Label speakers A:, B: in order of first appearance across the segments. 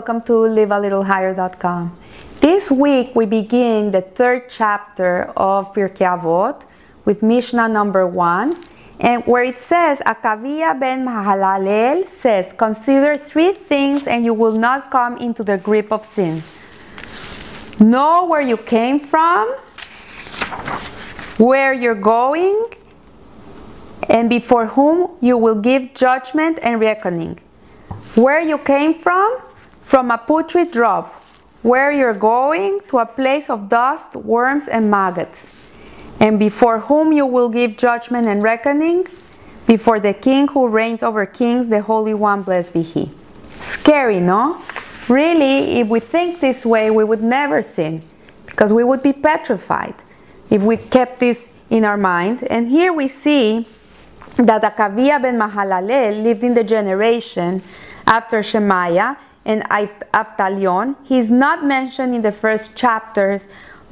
A: Welcome to livealittlehigher.com. This week we begin the third chapter of Pirkei Avot with Mishnah number one, and where it says, Akavia ben Mahalalel says, Consider three things and you will not come into the grip of sin. Know where you came from, where you're going, and before whom you will give judgment and reckoning. Where you came from? From a putrid drop. Where you're going? To a place of dust, worms, and maggots. And before whom you will give judgment and reckoning? Before the King who reigns over kings, the Holy One, blessed be He. Scary, no? Really, if we think this way, we would never sin because we would be petrified if we kept this in our mind. And here we see that Akavia ben Mahalalel lived in the generation after Shemaiah and Avtalion. He's not mentioned in the first chapters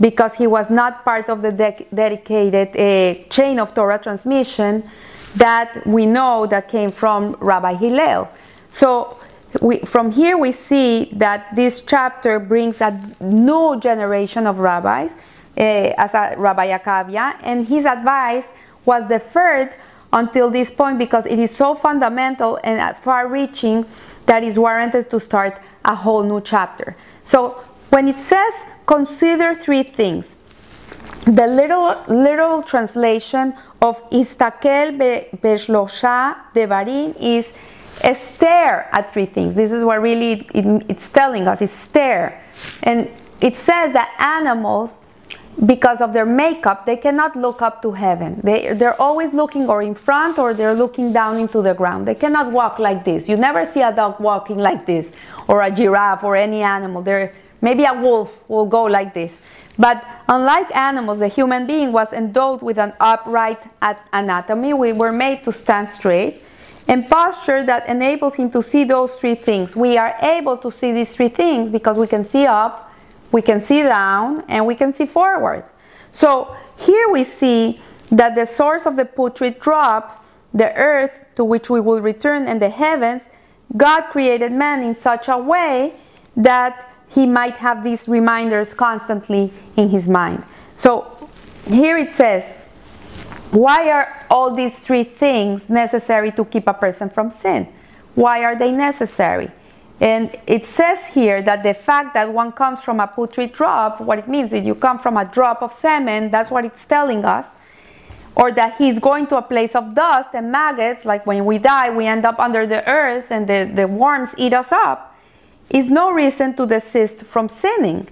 A: because he was not part of the de- dedicated uh, chain of Torah transmission that we know that came from Rabbi Hillel. So we, from here we see that this chapter brings a new generation of rabbis uh, as a Rabbi Akavia, and his advice was deferred until this point because it is so fundamental and far-reaching that is warranted to start a whole new chapter. So when it says consider three things, the literal, literal translation of Istakel Beshlosha Devarim is stare at three things. This is what really it, it's telling us, is stare. And it says that animals because of their makeup, they cannot look up to heaven. They, they're always looking or in front or they're looking down into the ground. They cannot walk like this. You never see a dog walking like this, or a giraffe, or any animal. They're, maybe a wolf will go like this. But unlike animals, the human being was endowed with an upright anatomy. We were made to stand straight and posture that enables him to see those three things. We are able to see these three things because we can see up, we can see down and we can see forward. So here we see that the source of the putrid drop, the earth to which we will return, and the heavens, God created man in such a way that he might have these reminders constantly in his mind. So here it says, why are all these three things necessary to keep a person from sin? Why are they necessary? And it says here that the fact that one comes from a putrid drop, what it means is you come from a drop of semen, that's what it's telling us. Or that he's going to a place of dust and maggots, like when we die, we end up under the earth and the, the worms eat us up, is no reason to desist from sinning.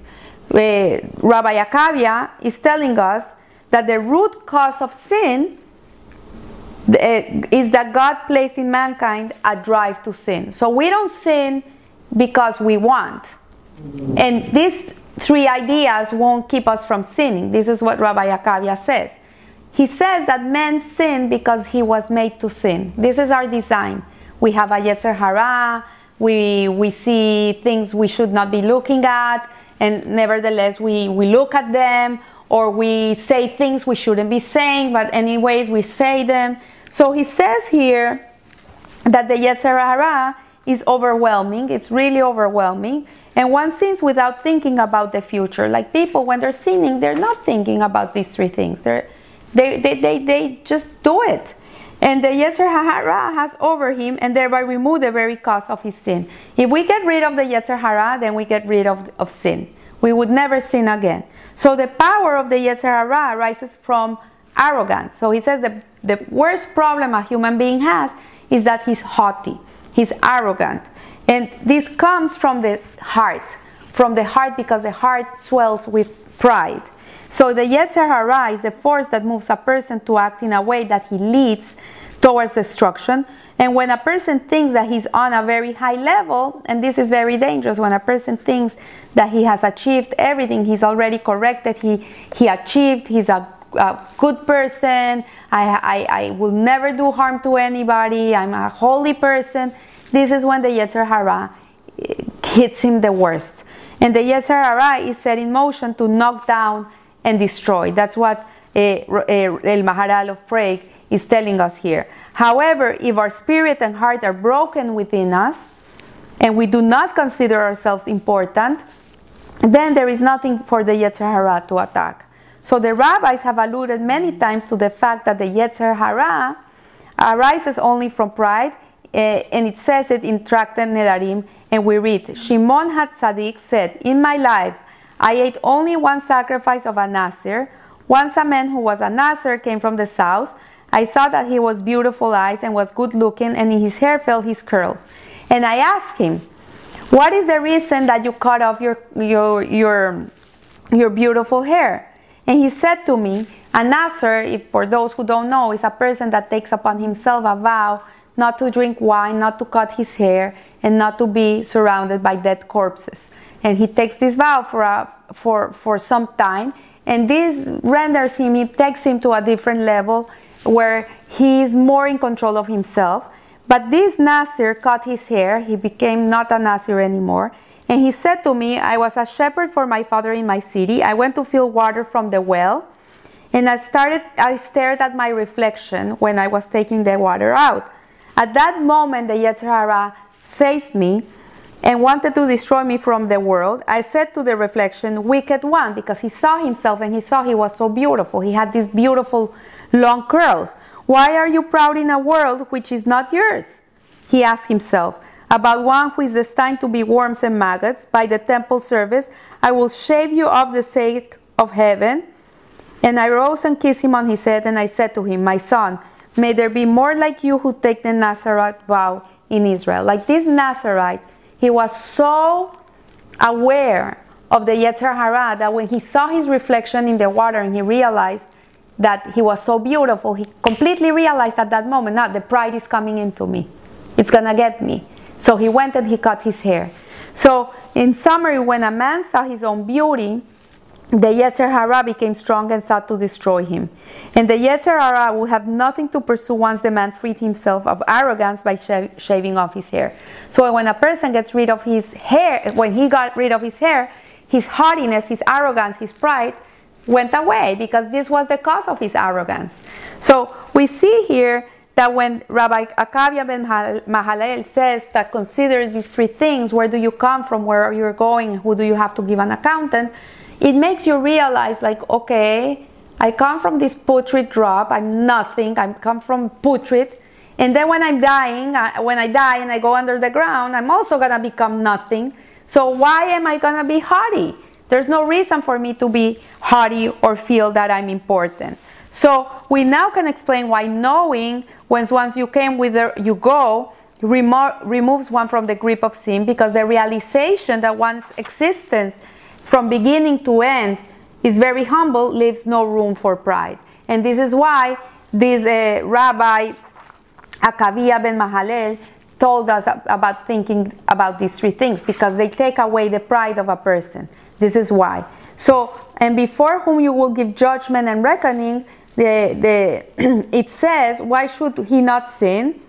A: Uh, Rabbi Akavia is telling us that the root cause of sin uh, is that God placed in mankind a drive to sin. So we don't sin because we want. And these three ideas won't keep us from sinning. This is what Rabbi Akavia says. He says that man sinned because he was made to sin. This is our design. We have a Yetzer Hara, we, we see things we should not be looking at, and nevertheless we, we look at them, or we say things we shouldn't be saying, but anyways we say them. So he says here that the Yetzer Hara is overwhelming. It's really overwhelming. And one sins without thinking about the future. Like people, when they're sinning, they're not thinking about these three things. They're, they, they, they, they just do it. And the Yetzer Hara has over him and thereby remove the very cause of his sin. If we get rid of the Yetzer Hara, then we get rid of, of sin. We would never sin again. So the power of the Yetzer Hara arises from arrogance. So he says the, the worst problem a human being has is that he's haughty. He's arrogant. And this comes from the heart, from the heart because the heart swells with pride. So the Yetzer Hara is the force that moves a person to act in a way that he leads towards destruction. And when a person thinks that he's on a very high level, and this is very dangerous, when a person thinks that he has achieved everything, he's already corrected, he, he achieved, he's a, a good person, I, I, I will never do harm to anybody, I'm a holy person. This is when the Yetzer Hara eh, hits him the worst. And the Yetzer Hara is set in motion to knock down and destroy. That's what uh, El Maharal of Prague is telling us here. However, if our spirit and heart are broken within us, and we do not consider ourselves important, then there is nothing for the Yetzer Hara to attack. So the rabbis have alluded many times to the fact that the Yetzer Hara arises only from pride, uh, and it says it in Tractate Nedarim, and we read, Shimon HaTzadik said, In my life, I ate only one sacrifice of a Nazir. Once a man who was a Nazir came from the south. I saw that he was beautiful eyes and was good looking, and in his hair fell his curls. And I asked him, What is the reason that you cut off your, your, your, your beautiful hair? And he said to me, A Nazir, if for those who don't know, is a person that takes upon himself a vow not to drink wine, not to cut his hair, and not to be surrounded by dead corpses. And he takes this vow for, a, for, for some time, and this renders him, it takes him to a different level where he is more in control of himself. But this Nazir cut his hair, he became not a Nazir anymore. And he said to me, I was a shepherd for my father in my city. I went to fill water from the well. And I started I stared at my reflection when I was taking the water out. At that moment the Yetzer Hara seized me and wanted to destroy me from the world. I said to the reflection, wicked one, because he saw himself and he saw he was so beautiful. He had these beautiful long curls. Why are you proud in a world which is not yours? He asked himself. About one who is destined to be worms and maggots by the temple service, I will shave you off the sake of heaven. And I rose and kissed him on his head, and I said to him, My son, may there be more like you who take the Nazarite vow in Israel. Like this Nazarite, he was so aware of the Yetzer Hara that when he saw his reflection in the water and he realized that he was so beautiful, he completely realized at that moment, now the pride is coming into me. It's gonna get me. So he went and he cut his hair. So, in summary, when a man saw his own beauty, the Yetzer Hara became strong and sought to destroy him. And the Yetzer Hara would have nothing to pursue once the man freed himself of arrogance by shaving off his hair. So when a person gets rid of his hair, when he got rid of his hair, his haughtiness, his arrogance, his pride went away because this was the cause of his arrogance. So we see here that when Rabbi Akavia ben Mahalel says that consider these three things where do you come from, where are you going, who do you have to give an accountant it makes you realize, like, okay, I come from this putrid drop, I'm nothing, I come from putrid. And then when I'm dying, when I die and I go under the ground, I'm also gonna become nothing. So why am I gonna be haughty? There's no reason for me to be haughty or feel that I'm important. So we now can explain why knowing when once you came with the, you go remo- removes one from the grip of sin because the realization that one's existence from beginning to end is very humble leaves no room for pride. And this is why this uh, Rabbi Akavia ben Mahalel told us about thinking about these three things because they take away the pride of a person. This is why. So, and before whom you will give judgment and reckoning, the, the, it says, why should he not sin?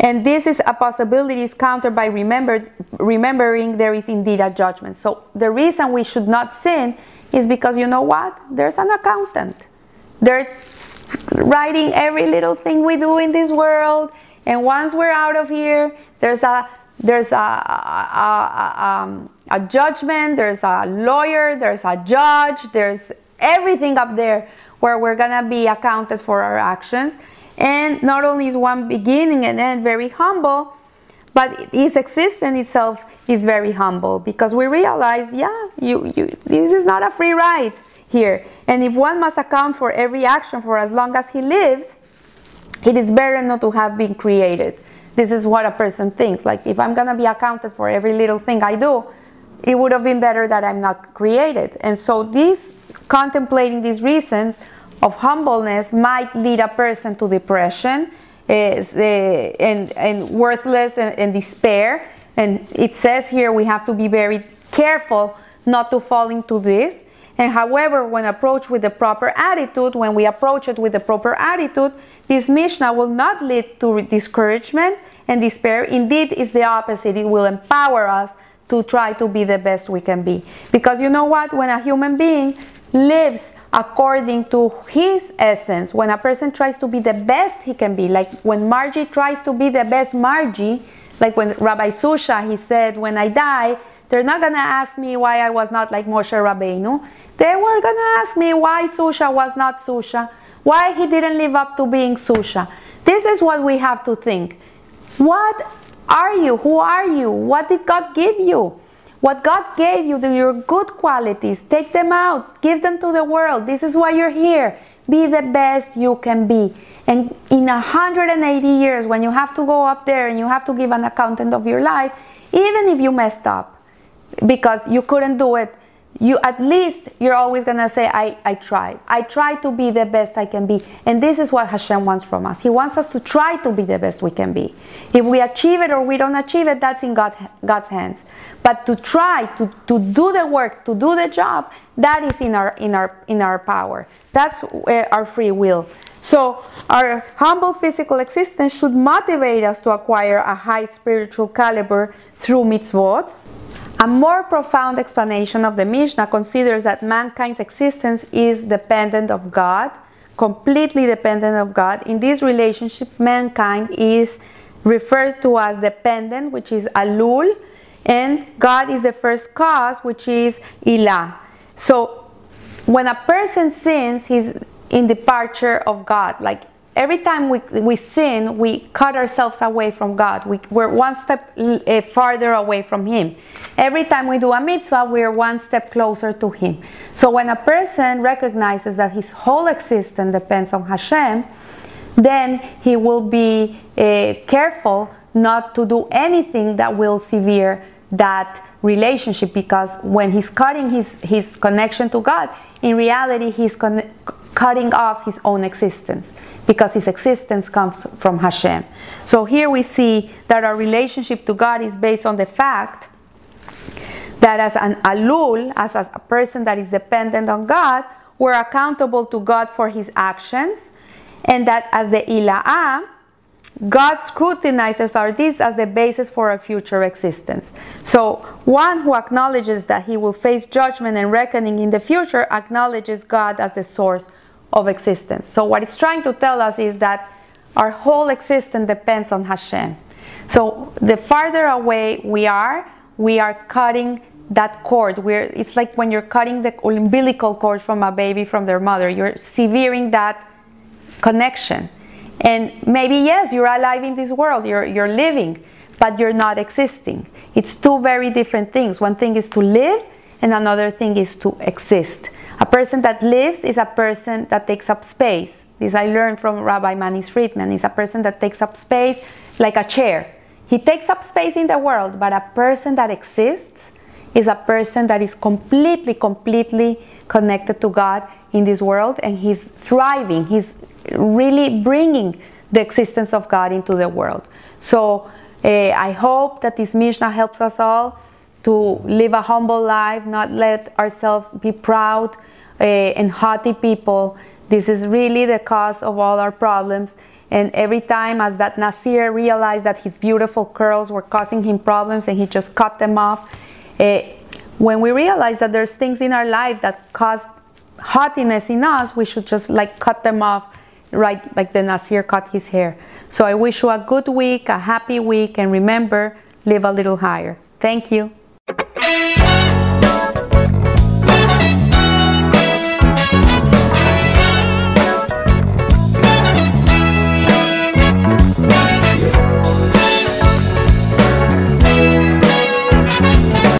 A: And this is a possibility is countered by remembered, remembering there is indeed a judgment. So the reason we should not sin is because you know what? There's an accountant. They're writing every little thing we do in this world. And once we're out of here, there's a there's a, a, a, um, a judgment, there's a lawyer, there's a judge, there's everything up there where we're gonna be accounted for our actions. And not only is one beginning and end very humble, but his existence itself is very humble because we realize, yeah, you, you, this is not a free ride here. And if one must account for every action for as long as he lives, it is better not to have been created. This is what a person thinks. Like, if I'm to be accounted for every little thing I do, it would have been better that I'm not created. And so, this contemplating these reasons of humbleness might lead a person to depression is, uh, and, and worthless and, and despair. And it says here we have to be very careful not to fall into this. And however, when approached with the proper attitude, when we approach it with the proper attitude, this Mishnah will not lead to discouragement and despair. Indeed, it's the opposite. It will empower us to try to be the best we can be. Because you know what? When a human being lives according to his essence. When a person tries to be the best he can be, like when Margie tries to be the best Margie, Like when Rabbi Susha, he said, when I die, they're not gonna ask me why I was not like Moshe Rabbeinu. They were gonna ask me why Susha was not Susha, why he didn't live up to being Susha. This is what we have to think. What are you? Who are you? What did God give you? What God gave you, your good qualities, take them out, give them to the world. This is why you're here. Be the best you can be. And in 180 years, when you have to go up there and you have to give an accountant of your life, even if you messed up because you couldn't do it, you at least you're always gonna say, I, I tried. I try to be the best I can be. And this is what Hashem wants from us. He wants us to try to be the best we can be. If we achieve it or we don't achieve it, that's in God, God's hands. But to try to, to do the work, to do the job, that is in our in our in our power. That's uh, our free will. So our humble physical existence should motivate us to acquire a high spiritual caliber through mitzvot. A more profound explanation of the Mishnah considers that mankind's existence is dependent of God, completely dependent of God. In this relationship, mankind is referred to as dependent, which is alul, and God is the first cause, which is ilah. So when a person sins, he's in departure of God. Like every time we, we sin, we cut ourselves away from God. We, we're one step uh, farther away from Him. Every time we do a mitzvah, we're one step closer to Him. So when a person recognizes that his whole existence depends on Hashem, then he will be uh, careful not to do anything that will sever that relationship because when he's cutting his, his connection to God, in reality, he's con- cutting off his own existence because his existence comes from Hashem. So here we see that our relationship to God is based on the fact that as an alul, as a person that is dependent on God, we're accountable to God for his actions, and that as the ila'ah, God scrutinizes our deeds as the basis for our future existence. So, one who acknowledges that he will face judgment and reckoning in the future acknowledges God as the source of existence. So, what it's trying to tell us is that our whole existence depends on Hashem. So, the farther away we are, we are cutting that cord. We're, it's like when you're cutting the umbilical cord from a baby from their mother, you're severing that connection. And maybe, yes, you're alive in this world, you're, you're living, but you're not existing. It's two very different things. One thing is to live, and another thing is to exist. A person that lives is a person that takes up space. This I learned from Rabbi Manis Friedman. Is a person that takes up space like a chair. He takes up space in the world, but a person that exists is a person that is completely, completely connected to God in this world and he's thriving. He's really bringing the existence of God into the world. So uh, I hope that this Mishnah helps us all to live a humble life, not let ourselves be proud uh, and haughty people. This is really the cause of all our problems. And every time, as that Nasir realized that his beautiful curls were causing him problems and he just cut them off, uh, when we realize that there's things in our life that cause haughtiness in us, we should just like cut them off, right? Like the Nasir cut his hair. So I wish you a good week, a happy week, and remember, live a little higher. Thank you.